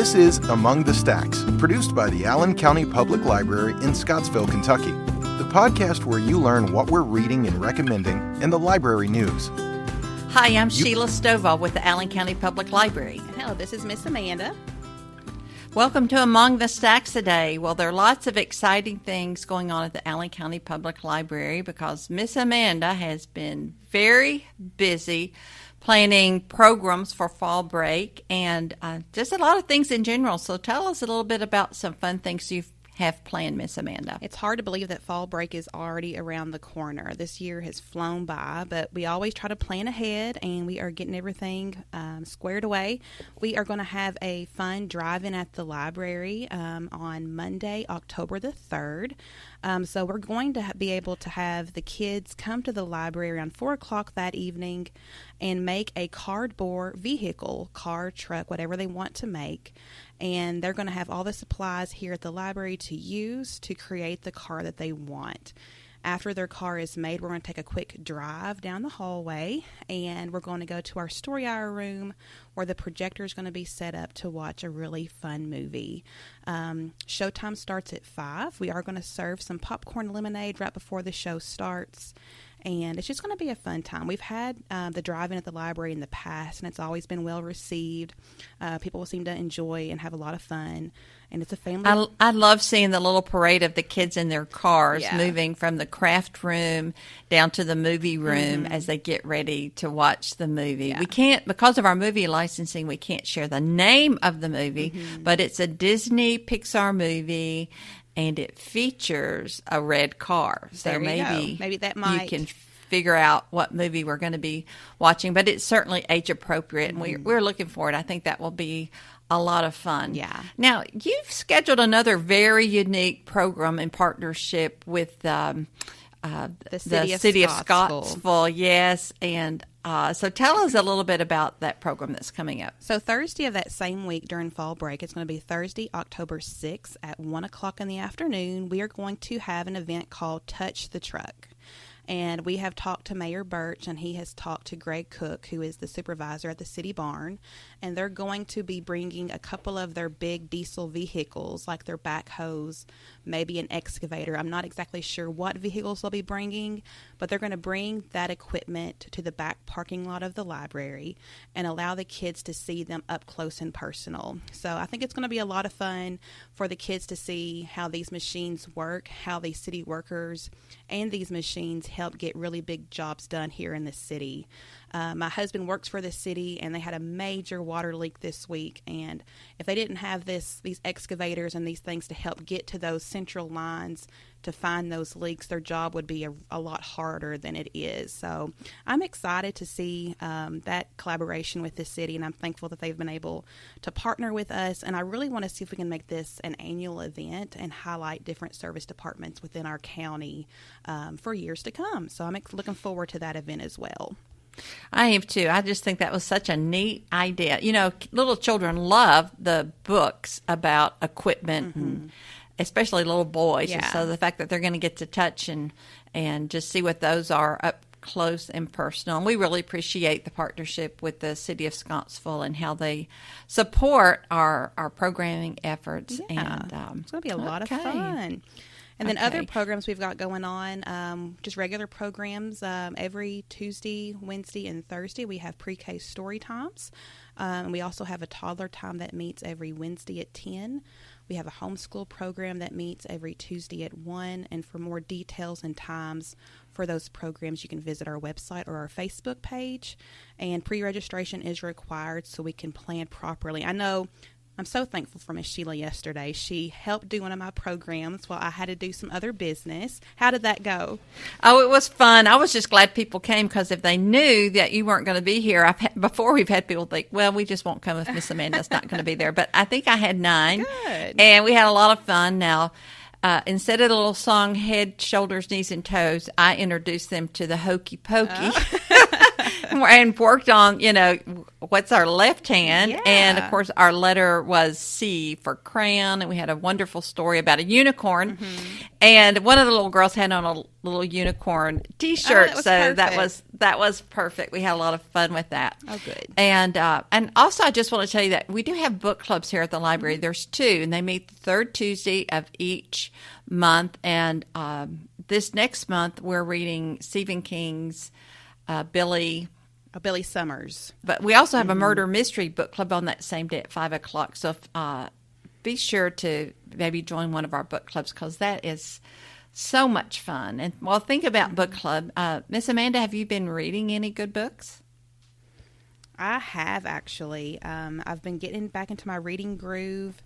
This is Among the Stacks, produced by the Allen County Public Library in Scottsville, Kentucky, the podcast where you learn what we're reading and recommending in the library news. Hi, I'm Sheila Stovall with the Allen County Public Library. Hello, this is Miss Amanda. Welcome to Among the Stacks today. Well, there are lots of exciting things going on at the Allen County Public Library because Miss Amanda has been very busy planning programs for fall break and uh, just a lot of things in general. So tell us a little bit about some fun things you've have planned, Miss Amanda? It's hard to believe that fall break is already around the corner. This year has flown by, but we always try to plan ahead and we are getting everything um, squared away. We are going to have a fun drive in at the library um, on Monday, October the 3rd. Um, so we're going to be able to have the kids come to the library around 4 o'clock that evening and make a cardboard vehicle, car, truck, whatever they want to make and they're going to have all the supplies here at the library to use to create the car that they want. After their car is made, we're going to take a quick drive down the hallway and we're going to go to our story hour room where the projector is going to be set up to watch a really fun movie. Um, showtime starts at 5. We are going to serve some popcorn lemonade right before the show starts and it's just going to be a fun time. We've had uh, the drive-in at the library in the past, and it's always been well received. Uh, people seem to enjoy and have a lot of fun, and it's a family. I, I love seeing the little parade of the kids in their cars Yeah. moving from the craft room down to the movie room Mm-hmm. as they get ready to watch the movie. We can't because of our movie licensing, we can't share the name of the movie, Mm-hmm. but it's a Disney Pixar movie. And it features a red car, so There you go. maybe Maybe that you can figure out what movie we're going to be watching. But it's certainly age appropriate, and we're, we're looking forward. I think that will be a lot of fun. Mm-hmm. Yeah. Now, you've scheduled another very unique program in partnership with um, uh, The city of of Scottsville. Scottsville. Yes. And uh, so tell us a little bit about that program that's coming up. So Thursday of that same week during fall break, it's going to be Thursday, October 6th at 1 o'clock in the afternoon. We are going to have an event called Touch the Truck. And we have talked to Mayor Birch, and he has talked to Greg Cook, who is the supervisor at the city barn. And they're going to be bringing a couple of their big diesel vehicles, like their backhoes, maybe an excavator. I'm not exactly sure what vehicles they'll be bringing, but they're going to bring that equipment to the back parking lot of the library and allow the kids to see them up close and personal. So I think it's going to be a lot of fun for the kids to see how these machines work, how these city workers and these machines help get really big jobs done here in the city. Uh, my husband works for the city, and they had a major water leak this week. And if they didn't have this, these excavators and these things to help get to those central lines to find those leaks, their job would be a, a lot harder than it is. So I'm excited to see um, that collaboration with the city, and I'm thankful that they've been able to partner with us. And I really want to see if we can make this an annual event and highlight different service departments within our county um, for years to come. So I'm ex- looking forward to that event as well. I am too. I just think that was such a neat idea. You know, little children love the books about equipment, and especially little boys. And Yeah. so the fact that they're going to get to touch and and just see what those are up close and personal. And we really appreciate the partnership with the city of Scottsville and how they support our our programming efforts. Yeah. And um, it's going to be a lot of fun. And then other programs we've got going on, um, just regular programs. Um, every Tuesday, Wednesday, and Thursday, we have pre K story times. Um, we also have a toddler time that meets every Wednesday at 10. We have a homeschool program that meets every Tuesday at 1. And for more details and times for those programs, you can visit our website or our Facebook page. And pre registration is required so we can plan properly. I know I'm so thankful for Miss Sheila yesterday. She helped do one of my programs while I had to do some other business. How did that go? Oh, it was fun. I was just glad people came because if they knew that you weren't going to be here, I've had, before we've had people think, well, we just won't come if Miss Amanda's not going to be there. But I think I had nine, Good. and we had a lot of fun. Now, uh, instead of the little song "Head, Shoulders, Knees, and Toes," I introduced them to the Hokey Pokey. and worked on, you know, what's our left hand. And of course, our letter was C for crayon. And we had a wonderful story about a unicorn. And one of the little girls had on a little unicorn t shirt. Oh, that was so that was that was perfect. We had a lot of fun with that. Oh, good. And uh, and also, I just want to tell you that we do have book clubs here at the library. There's two, and they meet the third Tuesday of each month. And um, this next month, we're reading Stephen King's uh, Billy. Oh, Billy Summers. But we also have a murder mystery book club on that same day at five o'clock. So uh, be sure to maybe join one of our book clubs because that is so much fun. And well, think about book club. Uh, Miss Amanda, have you been reading any good books? I have actually. Um, I've been getting back into my reading groove,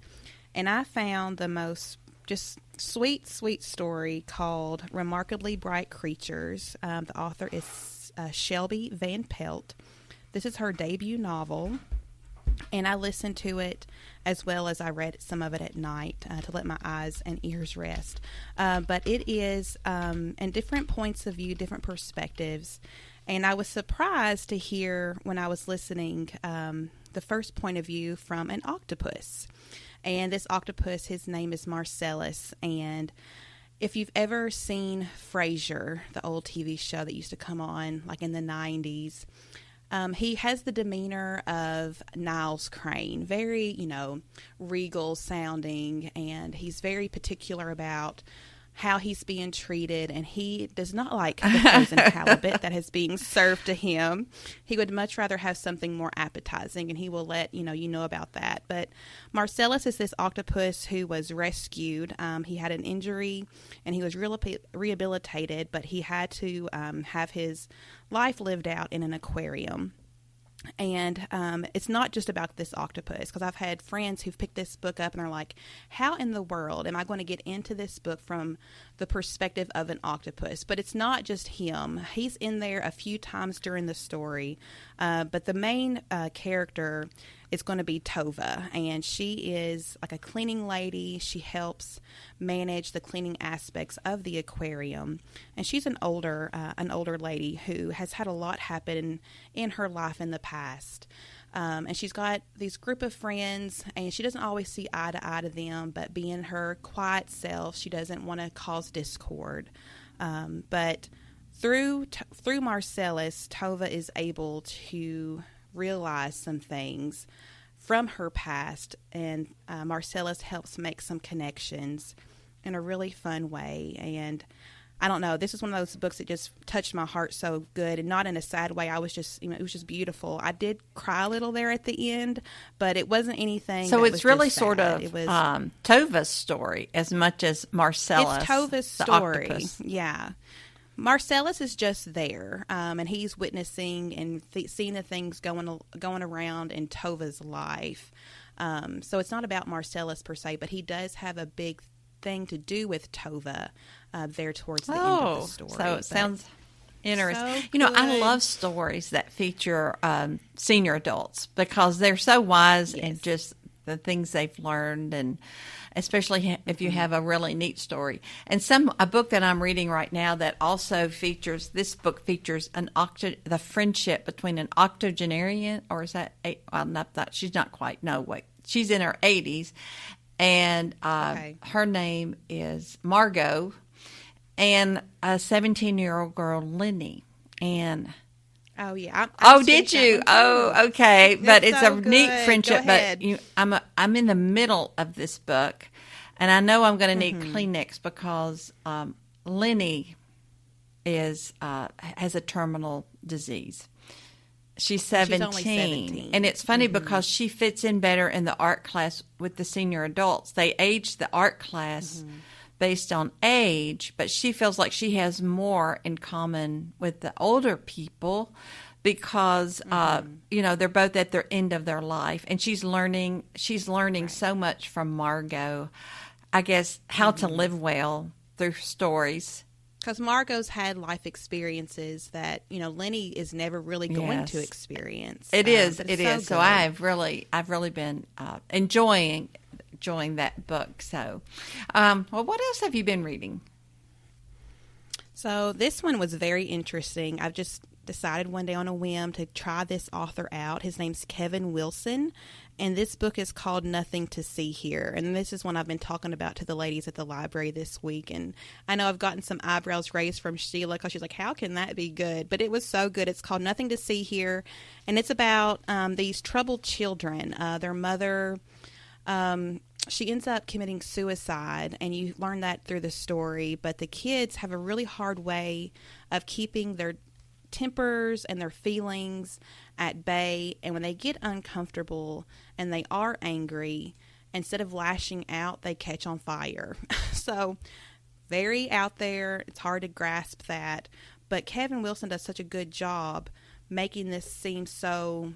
and I found the most just sweet, sweet story called Remarkably Bright Creatures. Um, the author is uh, Shelby Van Pelt. This is her debut novel, and I listened to it as well as I read some of it at night uh, to let my eyes and ears rest. Uh, but it is um, in different points of view, different perspectives. And I was surprised to hear when I was listening um, the first point of view from an octopus. And this octopus, his name is Marcellus. And if you've ever seen Frasier, the old TV show that used to come on like in the 90s, um, he has the demeanor of Niles Crane, very, you know, regal sounding, and he's very particular about how he's being treated, and he does not like the frozen halibut that is being served to him. He would much rather have something more appetizing, and he will let you know you know about that. But Marcellus is this octopus who was rescued. Um, he had an injury, and he was rehabilitated, but he had to um, have his life lived out in an aquarium. And um, it's not just about this octopus, because I've had friends who've picked this book up and they're like, How in the world am I going to get into this book from the perspective of an octopus? But it's not just him. He's in there a few times during the story. Uh, but the main uh, character is going to be Tova, and she is like a cleaning lady. She helps manage the cleaning aspects of the aquarium, and she's an older uh, an older lady who has had a lot happen in her life in the past. Um, and she's got these group of friends, and she doesn't always see eye to eye to them. But being her quiet self, she doesn't want to cause discord. Um, but through through Marcellus, Tova is able to realize some things from her past, and uh, Marcellus helps make some connections in a really fun way. And I don't know, this is one of those books that just touched my heart so good, and not in a sad way. I was just, you know, it was just beautiful. I did cry a little there at the end, but it wasn't anything. So it's really sort of it was, um, Tova's story as much as Marcellus. It's Tova's story, octopus. yeah. Marcellus is just there, um, and he's witnessing and th- seeing the things going going around in Tova's life. Um, so it's not about Marcellus per se, but he does have a big thing to do with Tova uh, there towards the oh, end of the oh, story. So it but sounds interesting. So you know, I love stories that feature um, senior adults because they're so wise yes. and just the things they've learned and especially if you mm-hmm. have a really neat story. And some a book that I'm reading right now that also features this book features an octo the friendship between an octogenarian or is that eight, well not that she's not quite no wait she's in her 80s and uh, okay. her name is Margot and a 17 year old girl Lenni and Oh yeah. I, I oh, did you? Oh, okay. But it's so a good. neat friendship. But you, I'm a, I'm in the middle of this book, and I know I'm going to need mm-hmm. Kleenex because um, Lenni is uh, has a terminal disease. She's 17, She's 17. and it's funny mm-hmm. because she fits in better in the art class with the senior adults. They age the art class. Mm-hmm based on age, but she feels like she has more in common with the older people because uh, mm-hmm. uh, you know they're both at their end of their life, and she's learning she's learning right. so much from Margot. I guess how mm-hmm. to live well through stories. Because Margot's had life experiences that you know Lenni is never really going yes. to experience. It um, is. It so is. Good. So I've really, I've really been uh, enjoying enjoying that book. So, um, well, what else have you been reading? So this one was very interesting. I've just decided one day on a whim to try this author out. His name's Kevin Wilson, And this book is called Nothing to See Here. And this is one I've been talking about to the ladies at the library this week. And I know I've gotten some eyebrows raised from Sheila because she's like, How can that be good? But it was so good. It's called Nothing to See Here. And it's about um, these troubled children. Uh, their mother. Um, she ends up committing suicide, and you learn that through the story. But the kids have a really hard way of keeping their tempers and their feelings at bay. And when they get uncomfortable and they are angry, instead of lashing out, they catch on fire. so, very out there. It's hard to grasp that. But Kevin Wilson does such a good job making this seem so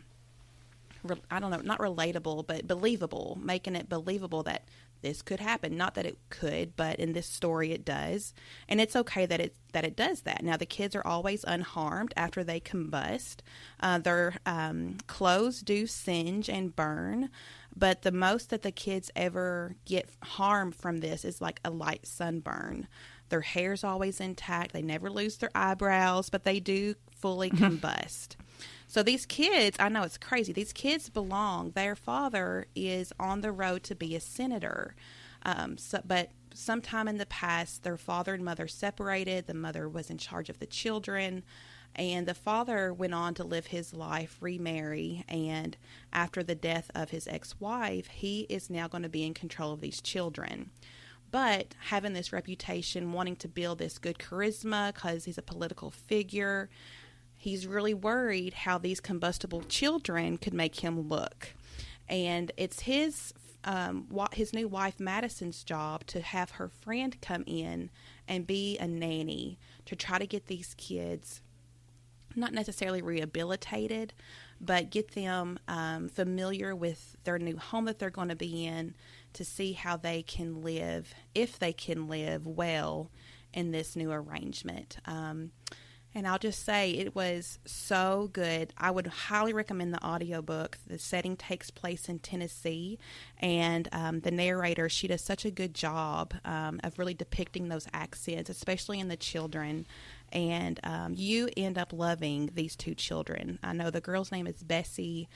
I don't know, not relatable, but believable, making it believable that this could happen. Not that it could, but in this story it does, and it's okay that it that it does that. Now the kids are always unharmed after they combust. Uh, their um, clothes do singe and burn, but the most that the kids ever get harmed from this is like a light sunburn. Their hair's always intact. They never lose their eyebrows, but they do fully combust. So these kids, I know it's crazy. These kids belong. Their father is on the road to be a senator. Um, so, but sometime in the past, their father and mother separated. The mother was in charge of the children. And the father went on to live his life, remarry, and after the death of his ex wife, he is now going to be in control of these children. But having this reputation, wanting to build this good charisma because he's a political figure, he's really worried how these combustible children could make him look. And it's his um, his new wife Madison's job to have her friend come in and be a nanny to try to get these kids not necessarily rehabilitated, but get them um, familiar with their new home that they're going to be in to see how they can live, if they can live well in this new arrangement. Um, and I'll just say it was so good. I would highly recommend the audiobook. The setting takes place in Tennessee, and um, the narrator, she does such a good job um, of really depicting those accents, especially in the children. And um, you end up loving these two children. I know the girl's name is Bessie.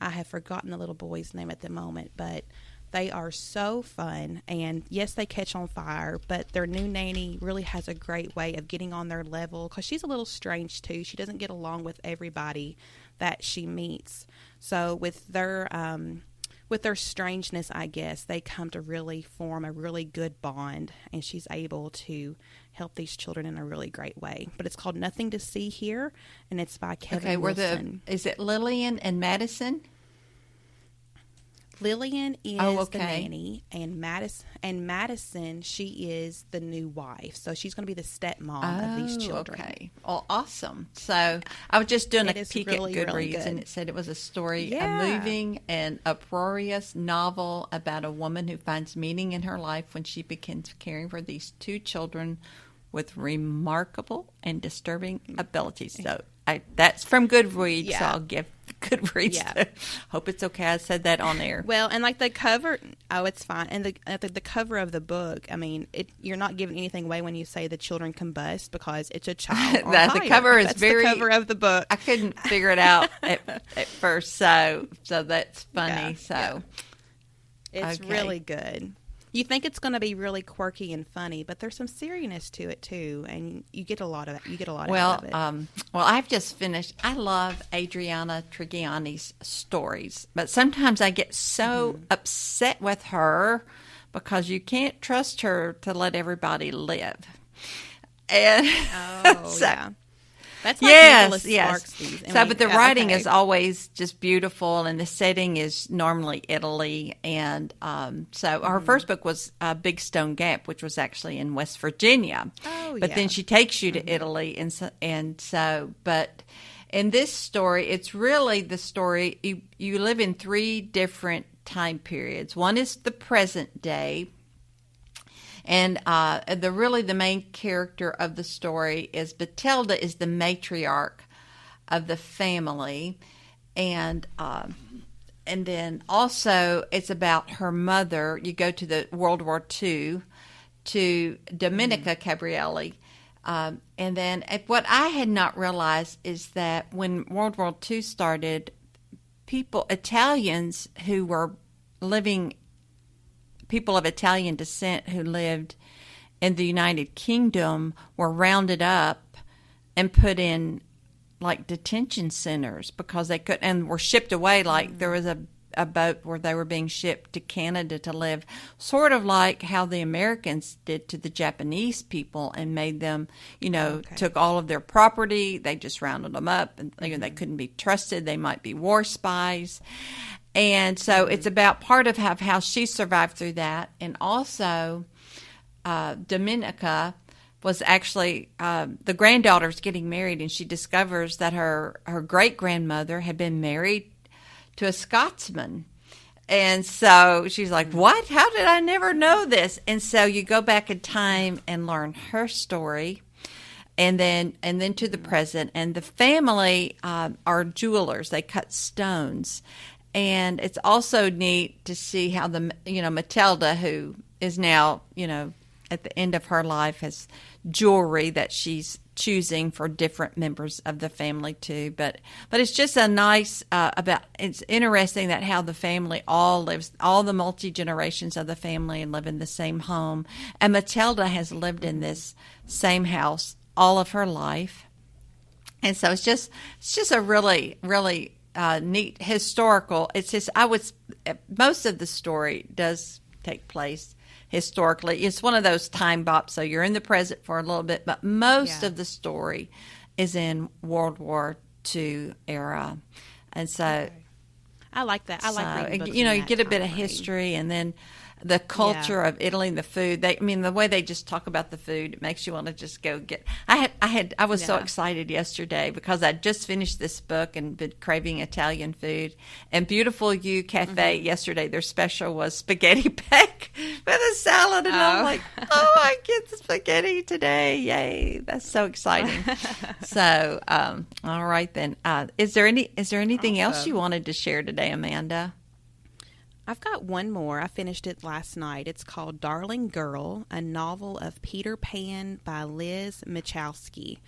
I have forgotten the little boy's name at the moment, but they are so fun, and yes, they catch on fire, but their new nanny really has a great way of getting on their level because she's a little strange too. She doesn't get along with everybody that she meets. So with their um, with their strangeness, I guess they come to really form a really good bond, and she's able to help these children in a really great way. But it's called Nothing to See Here, and it's by Kevin okay, Wilson. The, is it Lillian and Madison? Lillian oh, is oh, okay. the nanny, and Madison and Madison she is the new wife. So she's going to be the stepmom oh, of these oh, children. Okay, oh, awesome. So I was just doing it a peek really, at Goodreads, really good. and it said it was a story, yeah. a moving and uproarious novel about a woman who finds meaning in her life when she begins caring for these two children with remarkable and disturbing abilities. So I, that's from Goodreads. Yeah. So I'll give Goodreads. Yeah. hope it's okay. I said that on air. Well, and like the cover, oh, it's fine. And the the, the cover of the book, I mean, it, you're not giving anything away when you say the children combust because it's a child. that the cover is that's very the cover of the book. I couldn't figure it out at, at first, so so that's funny. Yeah, so. Yeah. It's okay. really good you think it's going to be really quirky and funny, but there's some seriousness to it too, and you get a lot of it. You get a lot well, out of it. Um, well, I've just finished. I love Adriana Trigiani's stories, but sometimes I get so mm-hmm. upset with her because you can't trust her to let everybody live. And oh, so, yeah. That's like yes, yes. So, but the writing okay. is always just beautiful, and the setting is normally Italy. And um, so, mm. her first book was uh, Big Stone Gap, which was actually in West Virginia. Oh, but yeah. then she takes you to mm-hmm. Italy, and so, and so, but in this story, it's really the story. You you live in three different time periods. One is the present day and uh, the really the main character of the story is Matilda is the matriarch of the family, and uh, and then also it's about her mother. You go to the World War II to Domenica mm. Cabrelli. Um, and then what I had not realized is that when World War II started, people, Italians who were living, people of Italian descent who lived in the United Kingdom were rounded up and put in like detention centers because they could and were shipped away like mm-hmm. there was a a boat where they were being shipped to Canada to live, sort of like how the Americans did to the Japanese people and made them, you know, okay. took all of their property, they just rounded them up and you know, they couldn't be trusted, they might be war spies. And so mm-hmm. it's about part of how, how she survived through that. And also, uh, Domenica was actually uh, the granddaughter's getting married, and she discovers that her her great grandmother had been married to a Scotsman. And so she's like, What? How did I never know this? And so you go back in time and learn her story. And then, and then to the present, and the family uh, are jewelers. They cut stones, and it's also neat to see how the you know Matilda, who is now you know at the end of her life has jewelry that she's choosing for different members of the family too. But but it's just a nice uh, about it's interesting that how the family all lives all the multi generations of the family live in the same home. And matilda has lived in this same house all of her life. And so it's just it's just a really really uh, neat historical it's just i was most of the story does take place historically. It's one of those time bops, so you're in the present for a little bit, but most yeah. of the story is in World War II era. And so okay. I like that. I like so, you know, you get a bit of history and then the culture yeah. of Italy and the food. They, I mean, the way they just talk about the food it makes you want to just go get. I had, I had, I was yeah. so excited yesterday because I just finished this book and been craving Italian food. And Beautiful You Cafe mm-hmm. yesterday, their special was spaghetti peck with a salad, and oh. I'm like, oh, I get the spaghetti today! Yay! That's so exciting. so, um, all right then. Uh, is there any? Is there anything awesome. else you wanted to share today, Amanda? I've got one more. I finished it last night. It's called Darling Girl, a novel of Peter Pan by Liz Michalski.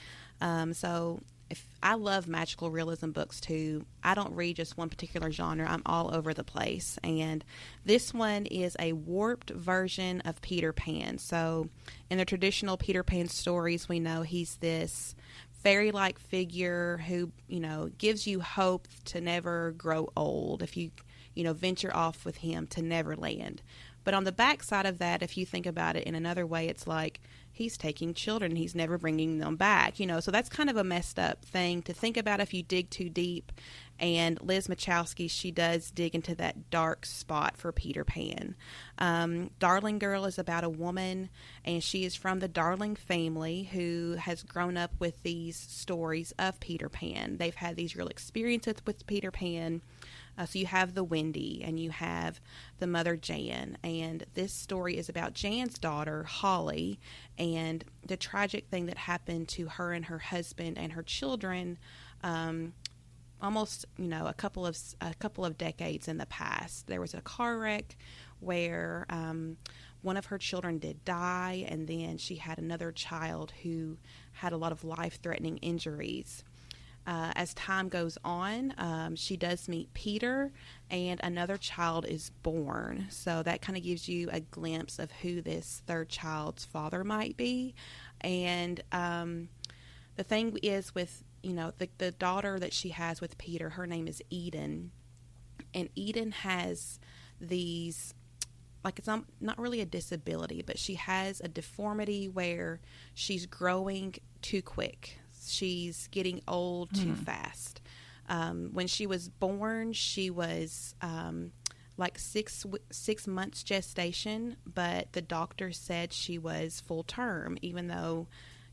Um, so, if I love magical realism books too, I don't read just one particular genre. I'm all over the place. And this one is a warped version of Peter Pan. So, in the traditional Peter Pan stories, we know he's this fairy like figure who, you know, gives you hope to never grow old. If you you know, venture off with him to Neverland. But on the backside of that, if you think about it in another way, it's like he's taking children, he's never bringing them back, you know. So that's kind of a messed up thing to think about if you dig too deep. And Liz Michalski, she does dig into that dark spot for Peter Pan. Um, Darling Girl is about a woman, and she is from the Darling family who has grown up with these stories of Peter Pan. They've had these real experiences with Peter Pan uh, so you have the Wendy and you have the mother Jan, and this story is about Jan's daughter Holly and the tragic thing that happened to her and her husband and her children. Um, almost you know a couple of a couple of decades in the past there was a car wreck where um, one of her children did die and then she had another child who had a lot of life threatening injuries uh, as time goes on, um, she does meet Peter, and another child is born. So that kind of gives you a glimpse of who this third child's father might be. And um, the thing is, with you know the the daughter that she has with Peter, her name is Eden, and Eden has these like it's not, not really a disability, but she has a deformity where she's growing too quick she's getting old too mm. fast. Um, when she was born, she was um, like six six months gestation, but the doctor said she was full term, even though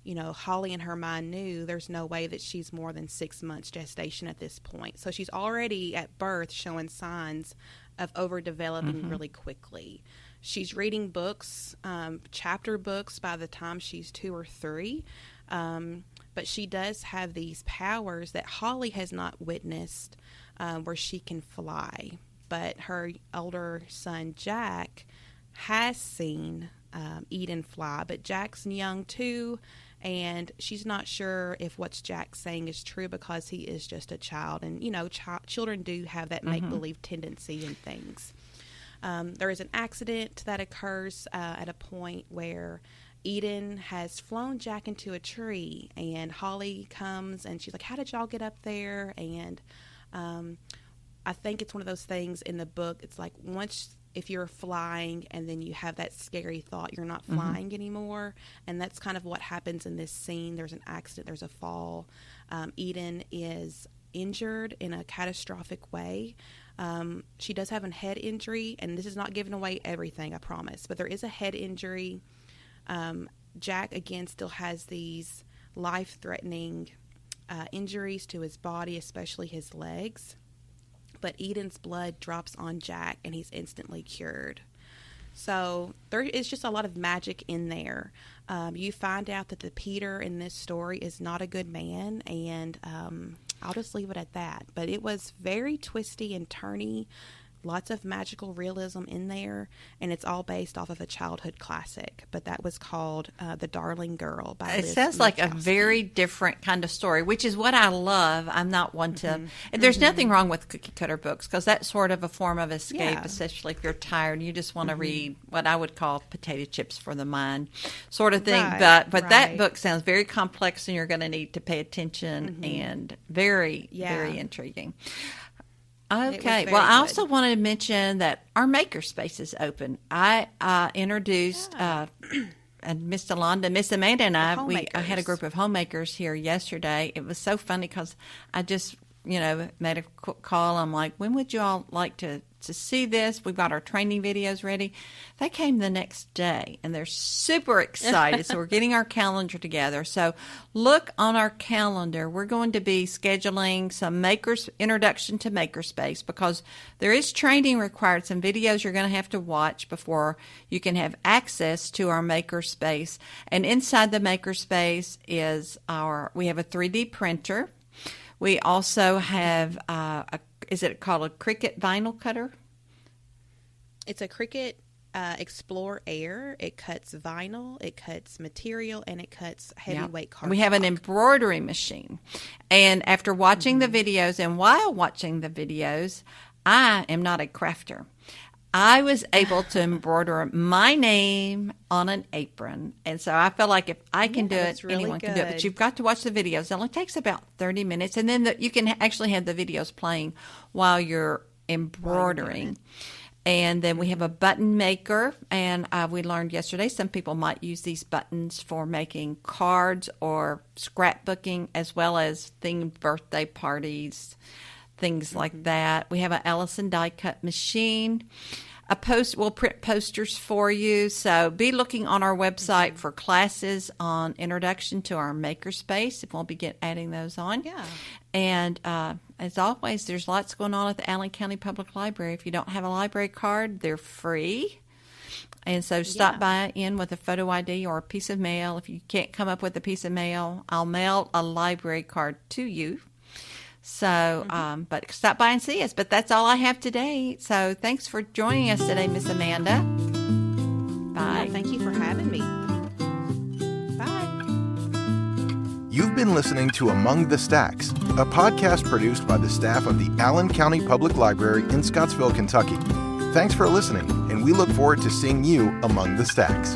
you know Holly in her mind knew there's no way that she's more than six months gestation at this point. So she's already at birth showing signs of overdeveloping mm-hmm. really quickly. She's reading books, um, chapter books by the time she's two or three. Um, but she does have these powers that Holly has not witnessed uh, where she can fly. But her older son, Jack, has seen um, Eden fly, but Jack's young too, and she's not sure if what's Jack saying is true because he is just a child, and you know, chi- children do have that make believe tendency in things. Um, there is an accident that occurs uh, at a point where Eden has flown Jack into a tree, and Holly comes and she's like, "How did y'all get up there?" And um, I think it's one of those things in the book. It's like once if you're flying and then you have that scary thought you're not flying anymore. And that's kind of what happens in this scene. There's an accident there's a fall. Um, eden is injured in a catastrophic way. Um, she does have a head injury and this is not giving away everything i promise but there is a head injury. Um, jack again still has these life-threatening uh, injuries to his body especially his legs but Eden's blood drops on Jack and he's instantly cured. So there is just a lot of magic in there. Um, you find out that the Peter in this story is not a good man, and um, I'll just leave it at that. But it was very twisty and turny, lots of magical realism in there, and it's all based off of a childhood classic. But that was called uh, "The Darling Girl" by It Liz sounds like a very different kind of story, which is what I love. I'm not one to. Mm-hmm. and There's nothing wrong with cookie cutter books because that's sort of a form of escape, Yeah. Mm-hmm. especially if you're tired and you just want to read what I would call potato chips for the mind, sort of thing. Right, but but that book sounds very complex, and you're going to need to pay attention and very Mm-hmm. Yeah. very intriguing. Okay. Well, I good. also wanted to mention that our makerspace is open. I uh, introduced uh, and Miss Delonda, Miss Amanda, and I. We I had a group of homemakers here yesterday. It was so funny because I just you know made a call. I'm like, when would you all like to to see this? We've got our training videos ready. They came the next day, and they're super excited. so we're getting our calendar together. So look on our calendar. We're going to be scheduling some makers introduction to makerspace because there is training required. Some videos you're going to have to watch before you can have access to our makerspace. And inside the makerspace is our we have a 3D printer. We also have uh, a is it called a Cricut vinyl cutter? It's a Cricut uh, Explore Air. It cuts vinyl, it cuts material, and it cuts heavyweight Yeah. cardstock. We have an embroidery machine. And after watching the videos and while watching the videos, I am not a crafter. I was able to embroider my name on an apron. And so I feel like if I can Yeah, do it, really anyone can do it. But you've got to watch the videos. It only takes about 30 minutes. And then the, you can actually have the videos playing while you're embroidering. And then we have a button maker, and uh, we learned yesterday some people might use these buttons for making cards or scrapbooking, as well as themed birthday parties, things like that. We have an Ellison die cut machine. A post we'll print posters for you. So be looking on our website for classes on introduction to our makerspace. If we'll be get adding those on. Yeah. And uh, as always, there's lots going on at the Allen County Public Library. If you don't have a library card, they're free. And so stop Yeah. by in with a photo ID or a piece of mail. If you can't come up with a piece of mail, I'll mail a library card to you. So, um, but stop by and see us. But that's all I have today. So thanks for joining us today, Miss Amanda. Bye. Yeah, thank you for having me. Bye. You've been listening to Among the Stacks, a podcast produced by the staff of the Allen County Public Library in Scottsville, Kentucky. Thanks for listening, and we look forward to seeing you among the stacks.